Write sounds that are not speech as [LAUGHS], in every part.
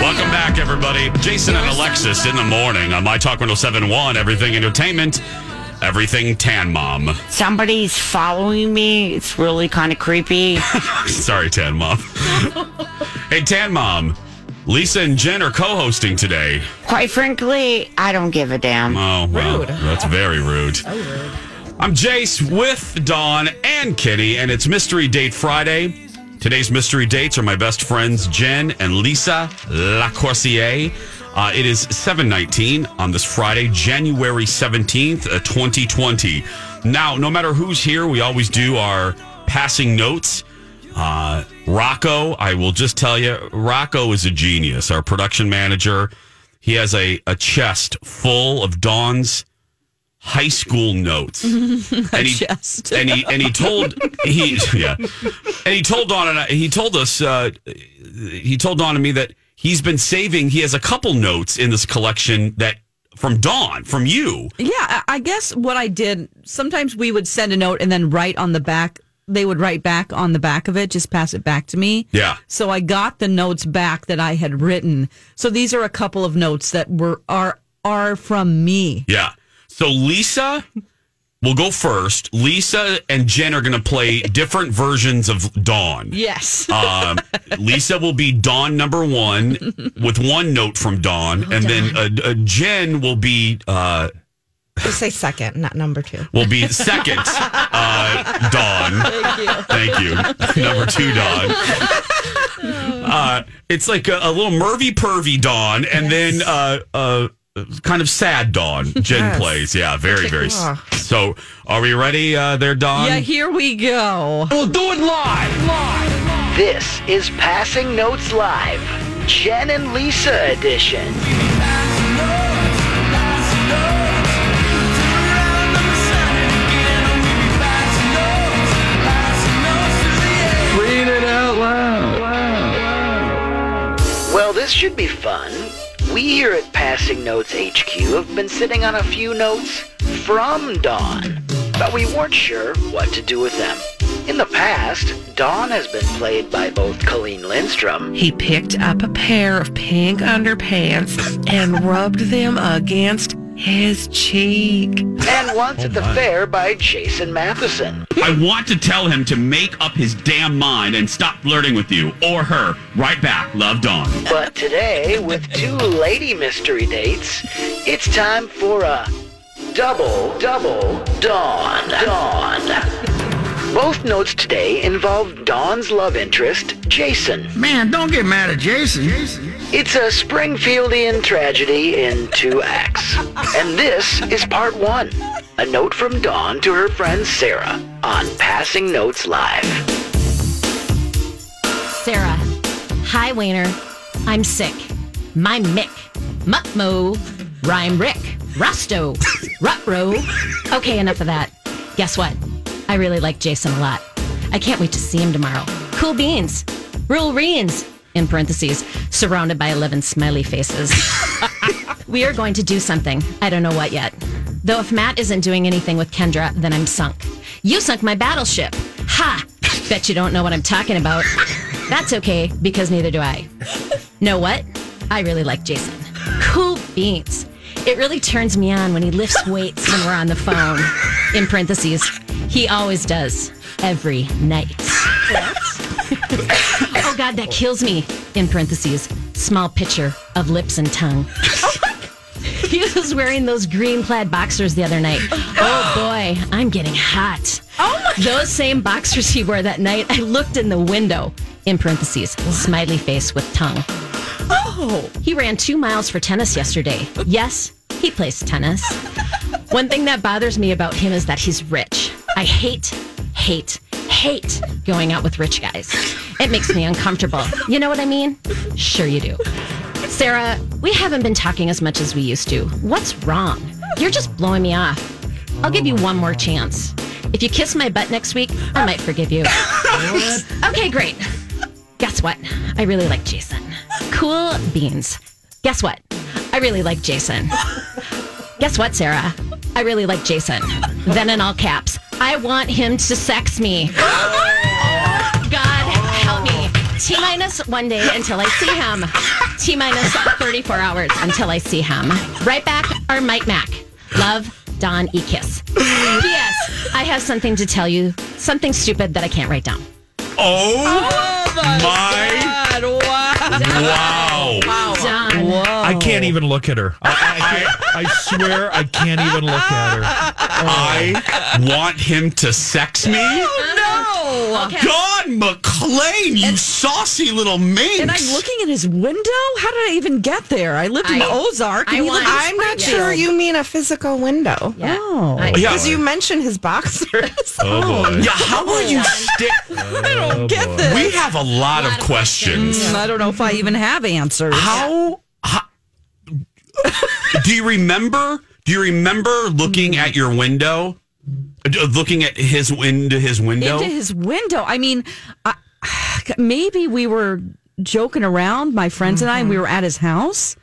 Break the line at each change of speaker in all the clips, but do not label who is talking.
Welcome back, everybody. Jason and Alexis in the morning on My Talk 1071, Everything Entertainment, Everything Tan Mom.
Somebody's following me. It's really kind of creepy. [LAUGHS]
Sorry, Tan Mom. [LAUGHS] hey, Tan Mom. Lisa and Jen are co hosting today.
Quite frankly, I don't give a damn.
Oh, well, that's very rude. I'm Jace with Dawn and Kitty, and it's Mystery Date Friday. Today's mystery dates are my best friends Jen and Lisa Lacourcier. Uh, it is 719 on this Friday, January 17th, uh, 2020. Now, no matter who's here, we always do our passing notes. Uh, Rocco, I will just tell you, Rocco is a genius, our production manager. He has a, a chest full of Dawn's high school notes. [LAUGHS] and he, and he and he told [LAUGHS] he yeah. And he told Dawn and he told us uh, he told Dawn and me that he's been saving he has a couple notes in this collection that from Dawn, from you.
Yeah, I I guess what I did, sometimes we would send a note and then write on the back, they would write back on the back of it, just pass it back to me.
Yeah.
So I got the notes back that I had written. So these are a couple of notes that were are are from me.
Yeah. So Lisa will go first. Lisa and Jen are going to play different versions of Dawn.
Yes. [LAUGHS]
Um, Lisa will be Dawn number one with one note from Dawn, and then uh, uh, Jen will be uh,
Just say second, not number two. [LAUGHS]
will be second uh, Dawn. Thank you. Thank you. [LAUGHS] number two Dawn. Uh, it's like a, a little Mervy Pervy Dawn, and then uh, uh, kind of sad Dawn. [LAUGHS] Jen
Yes.
plays. Yeah, very, very. s-. So, are we ready uh, there, Dawn?
yeah, here we go.
We'll do it live.
This is Passing Notes Live, Jen and Lisa edition. Read it out loud Well, this should be fun. We here at Passing Notes HQ have been sitting on a few notes from Dawn, but we weren't sure what to do with them. In the past, Dawn has been played by both Colleen Lindstrom
He picked up a pair of pink underpants and rubbed them against his cheek.
and once at the oh, fair by Jason Matheson.
I want to tell him to make up his damn mind and stop flirting with you or her. Right back. Love Dawn.
But today, with two lady mystery dates, it's time for a double, double Dawn. Dawn. Both notes today involve Dawn's love interest, Jason.
Man, don't get mad at Jason.
It's a Springfieldian tragedy in two acts. And this is part one. A note from Dawn to her friend Sarah on Passing Notes Live.
Sarah. Hi, Wayner. I'm sick. My Mick. Mutmo. Rhyme Rick. Rusto. [LAUGHS] Rutro. Okay, enough of that. Guess what? I really like Jason a lot. I can't wait to see him tomorrow. Cool beans. Rule reens. In parentheses, surrounded by 11 smiley faces. [LAUGHS] we are going to do something. I don't know what yet. Though if Matt isn't doing anything with Kendra, then I'm sunk. You sunk my battleship. Ha! Bet you don't know what I'm talking about. That's okay, because neither do I. Know what? I really like Jason. Cool beans. It really turns me on when he lifts weights when we're on the phone. In parentheses, he always does. Every night. [LAUGHS] Oh God, that kills me. In parentheses, small picture of lips and tongue. [LAUGHS] he was wearing those green plaid boxers the other night. [GASPS] Oh boy, I'm getting hot. Oh my Those same boxers he wore that night, I looked in the window. In parentheses, smiley face with tongue.
Oh.
He ran two miles for tennis yesterday. [LAUGHS] Yes, he plays tennis. One thing that bothers me about him is that he's rich. I hate, hate, hate going out with rich guys. It makes me uncomfortable. You know what I mean? Sure, you do. Sarah, we haven't been talking as much as we used to. What's wrong? You're just blowing me off. I'll give you one more chance. If you kiss my butt next week, I might forgive you. okay, great. Guess what? I really like Jason. Cool beans. Guess what? I really like Jason. Guess what, Sarah? I really like Jason. Then in all caps, I want him to sex me. [LAUGHS] God help me. T minus one day until I see him. T minus 34 hours until I see him. Right back, our Mike Mac. Love, Don E. Kiss. P.S. I have something to tell you. Something stupid that I can't write down.
Oh, oh my,
God, wow.
wow.
Dawn.
I can't even look at her. I, I, can't, I swear I can't even look at her. [LAUGHS]
I oh. want him to sex me.
Oh, No.
God, McLean, you saucy little minx.
And I'm looking in his window. How did I even get there? I lived in
I-
Ozark. and
I
he lived in
want-
I'm not
Springfield.
sure you mean a physical window.
Yeah.
Oh.
I-
Yeah.
Because you mentioned his boxers. [LAUGHS]
Oh, boy.
Yeah, how will you stick? [LAUGHS]
I don't oh, get this.
We have a lot, of
Lot of
questions.
questions.
Mm, I don't know if I even have answers.
How, how do you remember? Do you remember looking hmm. at your window? Looking at his into his window.
into his window. I mean, I, maybe we were joking around, my friends and I, and we mm-hmm. were at his house.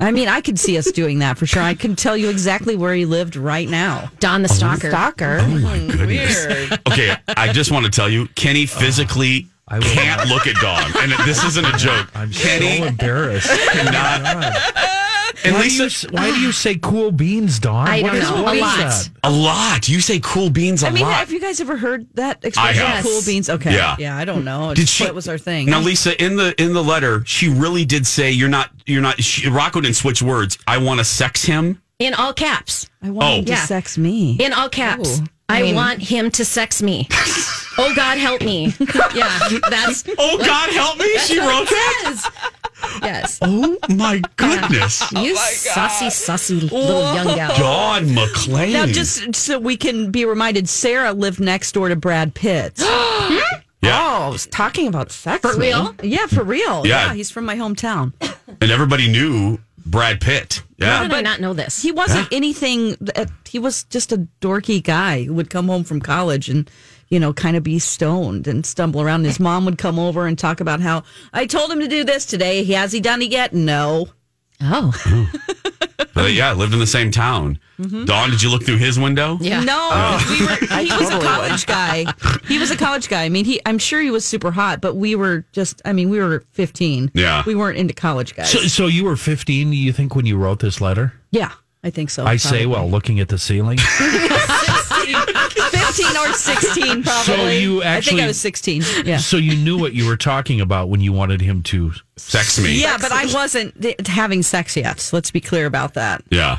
I mean, I could see us doing that for sure. I can tell you exactly where he lived right now.
Dawn the stalker.
Stalker.
oh my hmm, goodness. Okay, I just want to tell you, Kenny physically
oh, I
can't
not.
look at Dawn, and this isn't a joke.
I'm
Kenny
so embarrassed.
cannot. Oh And
Why do,
Lisa,
you, why do you say cool beans, Dawn?
I
What
don't
is-
know.
what
A
is
lot.
that?
a lot. You say cool beans a
I mean,
lot.
have you guys ever heard that expression?
have.
Cool beans. Okay.
Yeah.
Yeah. I don't know.
Did
Just
she?
What was our thing?
Now, Lisa, in the in the letter, she really did say you're not you're not. She, Rocco didn't switch words. I want to sex him.
In all caps.
I want him
Oh.
to
Yeah.
sex me.
In all caps.
Oh,
I, want him to sex me. [LAUGHS] oh God help me. Yeah, that's
Oh God, help me! She wrote that.
yes. Yes.
Oh my goodness,
You oh sussy, sussy little young gal.
Dawn McLean.
Now, just so we can be reminded, Sarah lived next door to Brad Pitt. [GASPS] Hmm?
yeah.
Oh, I was talking about sex.
For real?
yeah, for real.
Yeah.
Yeah. he's from my hometown.
and everybody knew Brad Pitt.
How
Yeah,
did I not know this?
He wasn't anything. That, he was just a dorky guy who would come home from college and, you know, kind of be stoned and stumble around. His mom would come over and talk about how I told him to do this today. He has he done it yet? No.
oh. [LAUGHS]
but yeah, lived in the same town. Mm-hmm. Dawn, did you look through his window?
Yeah.
No,
Oh.
'cause [LAUGHS] we were, [LAUGHS] he was a college guy. He was a college guy. I mean, he. I'm sure he was super hot, but we were just. I mean, we were 15.
Yeah.
we weren't into college guys.
So, so you were 15, you think, when you wrote this letter?
yeah, I think so.
I say,
probably.
well, looking at the ceiling.
15 or 16, probably.
So you
I think I was 16. Yeah.
So you knew what you were talking about when you wanted him to.
Sex me.
Yeah, but I wasn't having sex yet. Let's be clear about that.
Yeah.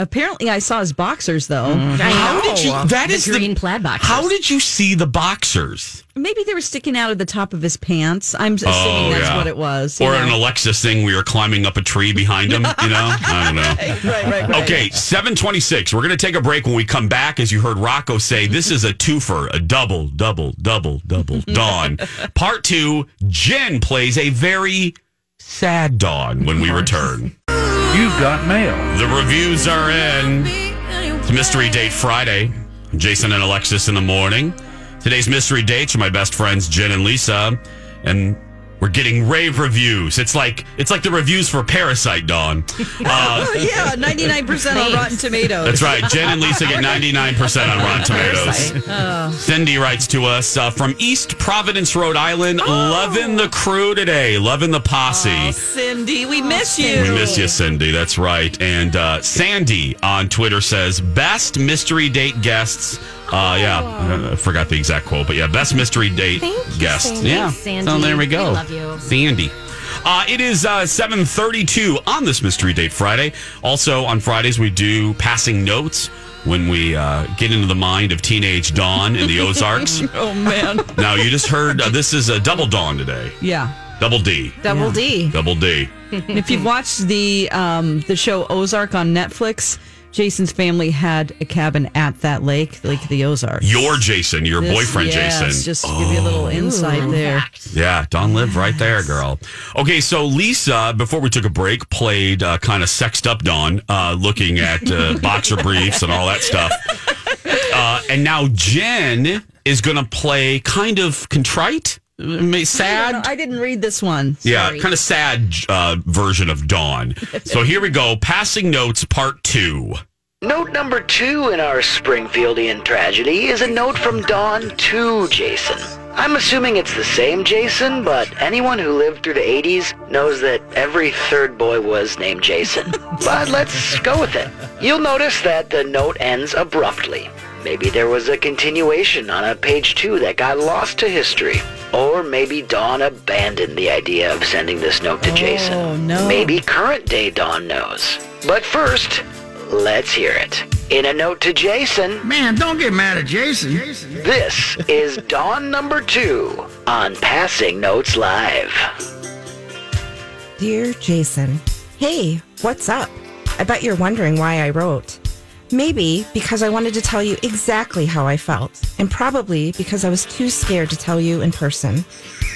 Apparently, I saw his boxers though. Mm.
How did you? That
The
is
green plaid boxers.
How did you see the boxers?
Maybe they were sticking out of the top of his pants. I'm assuming
Oh,
that's
yeah.
what it was.
Or
know?
an Alexis thing where you're climbing up a tree behind him. You know, [LAUGHS] I don't know.
right, right, right.
Okay, 726. We're going to take a break when we come back. As you heard Rocco say, this is a twofer, a double, double, double, double [LAUGHS] dawn. Part two, Jen plays a very sad dawn when we return.
You've got mail.
The reviews are in. It's Mystery Date Friday. Jason and Alexis in the morning. Today's mystery dates are my best friends Jen and Lisa, and we're getting rave reviews. It's like it's like the reviews for Parasite Dawn. [LAUGHS] Uh,
yeah, 99% on Rotten Tomatoes.
that's right. Jen and Lisa get 99% on Rotten Tomatoes. Cindy writes to us uh, from East Providence, Rhode Island. Loving the crew today. Loving the posse.
Oh, Cindy, we miss you.
We miss you, Cindy. That's right. And uh, Sandy on Twitter says, best mystery date guests Uh, yeah, I forgot the exact quote, but yeah, best mystery date
Thank you,
guest.
Sandy.
Yeah,
Sandy.
so there we go.
We love you.
Sandy. Uh, it is uh, 732 on this mystery date Friday. Also on Fridays, we do passing notes when we uh, get into the mind of teenage Dawn in the [LAUGHS] Ozarks.
oh man. [LAUGHS]
now, you just heard uh, this is a double Dawn today.
Yeah.
Double D.
Double D.
Double D.
if you've watched the um, the show Ozark on Netflix, Jason's family had a cabin at that lake, Lake of the Ozarks.
Your Jason, your
This-
boyfriend
yes,
Jason.
Just to give you a little insight there.
Yeah, Dawn lived right there, girl. Okay, so Lisa, before we took a break, played uh, kind of sexed up Dawn, uh, looking at uh, [LAUGHS] boxer briefs and all that stuff. Uh, and now Jen is going to play kind of contrite, sad.
I didn't read this one.
Yeah, kind of sad uh, version of Dawn. So here we go. Passing notes, part two.
Note number two in our Springfieldian tragedy is a note from Dawn to Jason. I'm assuming it's the same Jason, but anyone who lived through the 80s knows that every third boy was named Jason. [LAUGHS] but let's go with it. You'll notice that the note ends abruptly. Maybe there was a continuation on a page two that got lost to history. Or maybe Dawn abandoned the idea of sending this note to Jason.
Oh, no.
Maybe current day Dawn knows. But first, let's hear it. In a note to Jason,
Man, don't get mad at Jason.
this is Dawn number two on Passing Notes Live.
Dear Jason, hey, what's up? I bet you're wondering why I wrote. Maybe because I wanted to tell you exactly how I felt, and probably because I was too scared to tell you in person.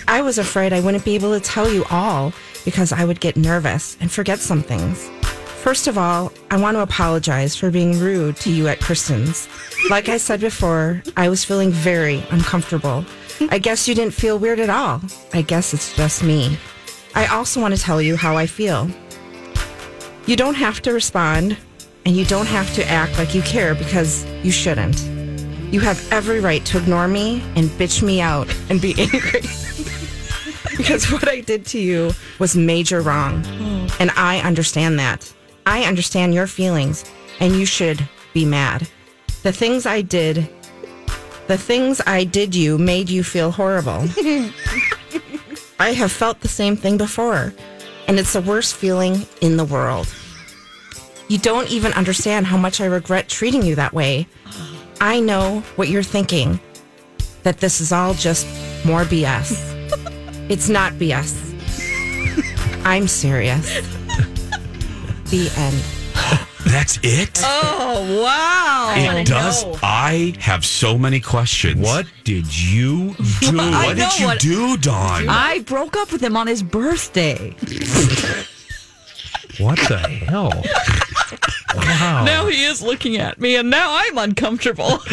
I was afraid I wouldn't be able to tell you all because I would get nervous and forget some things. First of all, I want to apologize for being rude to you at Kristen's. Like I said before, I was feeling very uncomfortable. I guess you didn't feel weird at all. I guess it's just me. I also want to tell you how I feel. You don't have to respond, and you don't have to act like you care because you shouldn't. You have every right to ignore me and bitch me out and be [LAUGHS] angry. because what I did to you was major wrong. And I understand that. I understand your feelings, and you should be mad. The things I did, the things I did you made you feel horrible. [LAUGHS] I have felt the same thing before, and it's the worst feeling in the world. You don't even understand how much I regret treating you that way. I know what you're thinking that this is all just more BS. [LAUGHS] it's not BS. I'm serious. the end.
That's it?
Oh wow!
it does. I have so many questions.
What did you [LAUGHS] do?
I
What
know
did you
what-
do, Dawn?
I broke up with him on his birthday. [LAUGHS]
What the hell? Wow.
Now he is looking at me, and now I'm uncomfortable. [LAUGHS]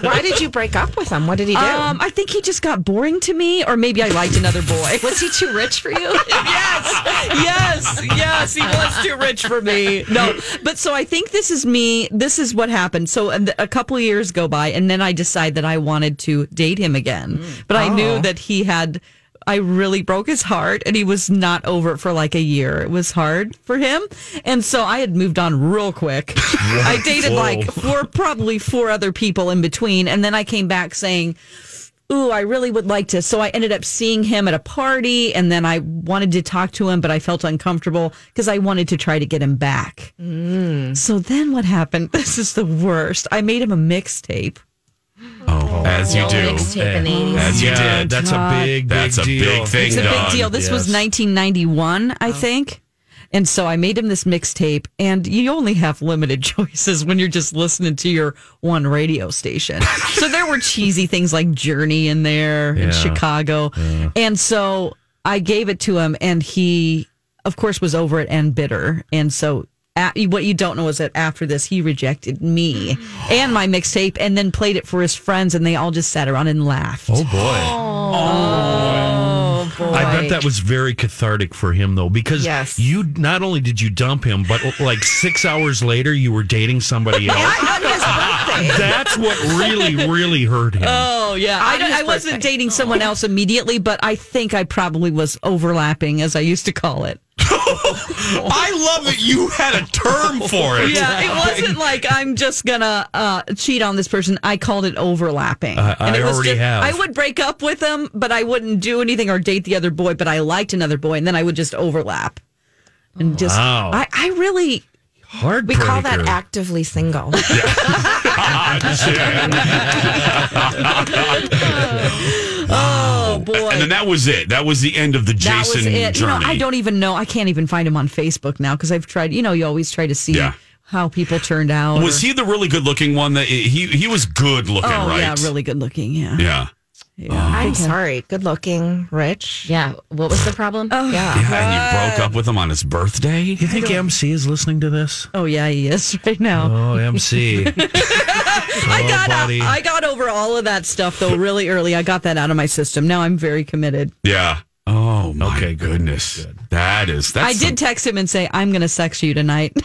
Why did you break up with him? What did he do?
Um, I think he just got boring to me, or maybe I liked another boy. [LAUGHS]
Was he too rich for you? [LAUGHS]
yes, yes, yes. He was too rich for me. No, but so I think this is me. This is what happened. So a couple of years go by, and then I decide that I wanted to date him again. But I knew
Oh.
that he had. I really broke his heart, and he was not over it for like a year. It was hard for him, and so I had moved on real quick. I [LAUGHS] dated like four, probably four other people in between, and then I came back saying ooh, I really would like to. So I ended up seeing him at a party and then I wanted to talk to him, but I felt uncomfortable because I wanted to try to get him back. Mm. So then what happened? [LAUGHS] This is the worst. I made him a mixtape.
Oh, as you do.
Mixtape in the 80s.
As you
yeah,
did.
that's a big, big
That's a
deal.
big thing,
It's a
Dawn.
big deal. This was
Yes.
1991, I oh. think. And so I made him this mixtape, and you only have limited [LAUGHS] choices when you're just listening to your one radio station. so there were cheesy things like Journey in there in
Yeah.
Chicago. And so I gave it to him, and he, of course, was over it and bitter. And so a what you don't know is that after this, he rejected me and my mixtape and then played it for his friends, and they all just sat around and laughed.
Oh boy.
Oh, oh boy.
I bet that was very cathartic for him though, because
Yes.
you not only did you dump him, but like six hours later you were dating somebody else.
on his birthday. [LAUGHS]
That's what really, really hurt him.
Oh yeah, I, don't- I wasn't dating someone else immediately, but I think I probably was overlapping, as I used to call it. [LAUGHS]
I love that you had a term for it.
Yeah, it wasn't like I'm just gonna uh, cheat on this person. I called it overlapping.
I- I
it was
already
just-
have.
I would break up with them, but I wouldn't do anything or date the other boy. But I liked another boy, and then I would just overlap. And just,
Wow.
I, I really,
Hard.
We call that actively single. [LAUGHS]
oh [LAUGHS] boy.
And then that was it. That was the end of the
that
Jason
was it.
journey.
You know, I don't even know. I can't even find him on Facebook now because I've tried. You know, you always try to see
Yeah.
how people turned out.
was
or-
he the really good looking one? That he he was good looking,
Oh
right?
yeah, really good looking. Yeah.
Yeah.
Um, I'm sorry. Good looking, rich.
Yeah. What was the problem? Oh.
Yeah.
Yeah, and you broke up with him on his birthday.
You think MC is listening to this?
Oh yeah, he is [LAUGHS] right now.
Oh, MC. [LAUGHS]
I
Oh,
got uh,
buddy.
I got over all of that stuff though really early. I got that out of my system. Now I'm very committed.
Yeah. Oh my
Okay, good,
goodness. That is. That's
I did text him and say I'm going to sex you tonight. [LAUGHS]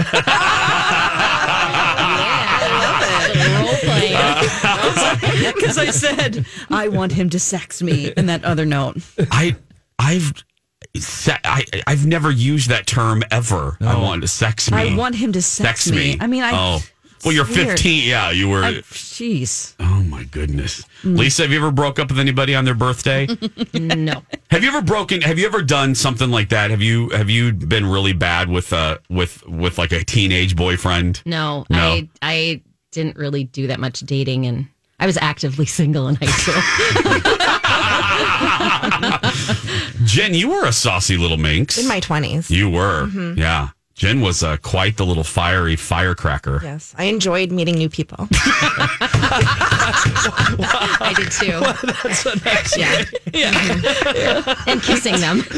[LAUGHS] Because I said I want him to sex me in that other note.
I I've se- I I've never used that term ever. I wanted to sex me.
I want him to sex,
sex me.
I mean, I.
oh. Well, you're
it's weird.
15. Yeah, you were.
I- Jeez.
oh my goodness, Lisa, have you ever broke up with anybody on their birthday? [LAUGHS]
no.
have you ever broken? Have you ever done something like that? Have you have you been really bad with uh with with like a teenage boyfriend?
No.
No.
I I didn't really do that much dating and I was actively [LAUGHS] single in high school. [LAUGHS]
Jen, you were a saucy little minx.
In my 20s.
you were, mm-hmm. yeah. Jen was uh, quite the little fiery firecracker.
Yes. I enjoyed meeting new people. [LAUGHS]
I did too.
That's an excellent.
Yeah. and kissing them. [LAUGHS]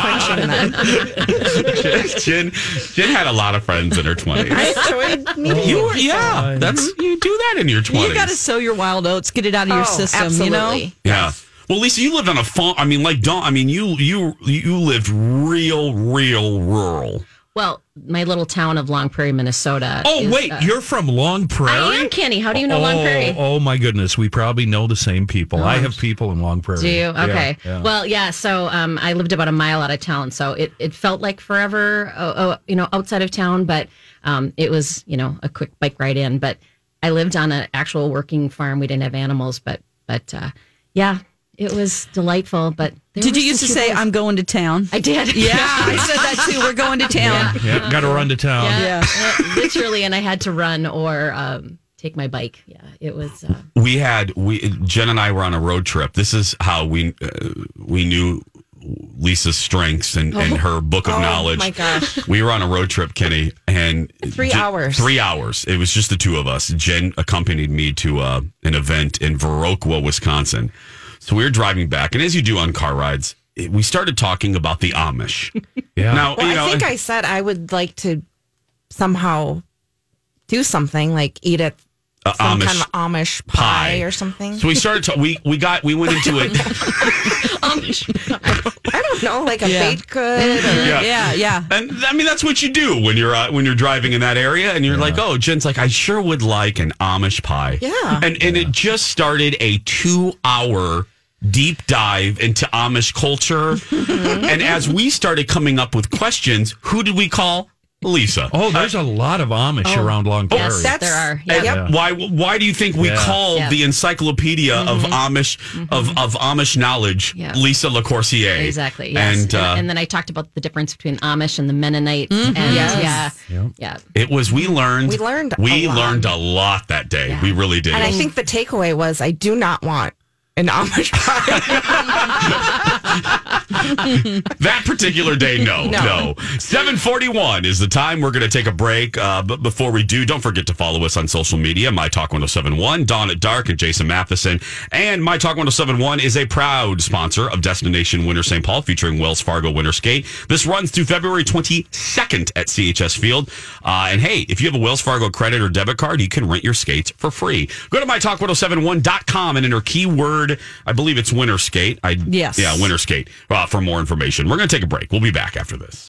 Punching them.
Jen, Jen had a lot of friends in her twenties.
I enjoyed meeting
You
new
were, yeah, that's you do that in your twenties.
You got to sow your wild oats, get it out of your
Oh,
system. You know.
absolutely.
Yeah. Well, Lisa, you lived on a farm. I mean, like Dawn. I mean, you you you lived real, real rural.
Well, my little town of Long Prairie, Minnesota.
Oh,
is,
wait,
uh,
you're from Long Prairie?
I am Kenny. How do you know Long
oh,
Prairie?
Oh, my goodness. We probably know the same people. I have people in Long Prairie.
Do you?
Yeah,
Okay.
yeah.
Well, yeah. So um, I lived about a mile out of town, so it, it felt like forever, uh, uh, you know, outside of town. But um, it was, you know, a quick bike ride in. But I lived on an actual working farm. We didn't have animals, but but uh, yeah, it was delightful. But
Did you used to say I'm going to town?
I did.
Yeah, I said that too. We're going to town.
yeah, got to run to town.
Yeah, yeah, literally, and I had to run or um, take my bike. Yeah, it was. Uh,
We had we Jen and I were on a road trip. This is how we uh, we knew Lisa's strengths and, and her book of
Oh,
knowledge.
my gosh.
We were on a road trip, Kenny, and
Three hours.
Three hours. It was just the two of us. Jen accompanied me to uh, an event in Viroqua, Wisconsin. So we were driving back, and as you do on car rides, it- we started talking about the Amish. [LAUGHS]
Yeah.
Now,
Well,
you know,
I think I said I would like to somehow do something like eat at
uh,
some
Amish
kind of Amish pie,
pie.
or something.
So we started. To, we we got we went into it. [LAUGHS]
I don't know, like a
Yeah.
baked good. Or,
Yeah.
Yeah, yeah.
And I mean that's what you do when you're uh, when you're driving in that area, and you're like, oh, Jen's like, I sure would like an Amish pie.
Yeah.
and and it just started a two hour deep dive into Amish culture, and as we started coming up with questions, who did we call? Lisa.
Oh, there's a lot of Amish oh. around Long Prairie.
yes,
that's-
there are.
And
Yeah.
Why? Why do you think we
Yeah.
call
Yeah.
the encyclopedia of mm-hmm. Amish mm-hmm. of, of Amish knowledge
Yeah.
Lisa LaCourcier?
Exactly. Yes.
And, uh,
and then I talked about the difference between Amish and the Mennonites. Mm-hmm. And
Yes.
yeah, yeah.
it was we learned
We learned a
we
lot.
learned a lot that day. We really did.
and I think the takeaway was I do not want an Amish pie. [LAUGHS] [LAUGHS]
that particular day, no, no.
No.
741 is the time. We're going to take a break. Uh, but before we do, don't forget to follow us on social media. My Talk 1071, Dawn at Dark, and Jason Matheson. And My Talk 1071 is a proud sponsor of Destination Winter St. Paul featuring Wells Fargo Winter Skate. This runs through February 22nd at CHS Field. Uh, and hey, if you have a Wells Fargo credit or debit card, you can rent your skates for free. Go to mytalk1071.com and enter keyword, I believe it's winter skate. I,
Yes.
Yeah, winter skate uh, for more information. We're going to take a break. We'll be back after this.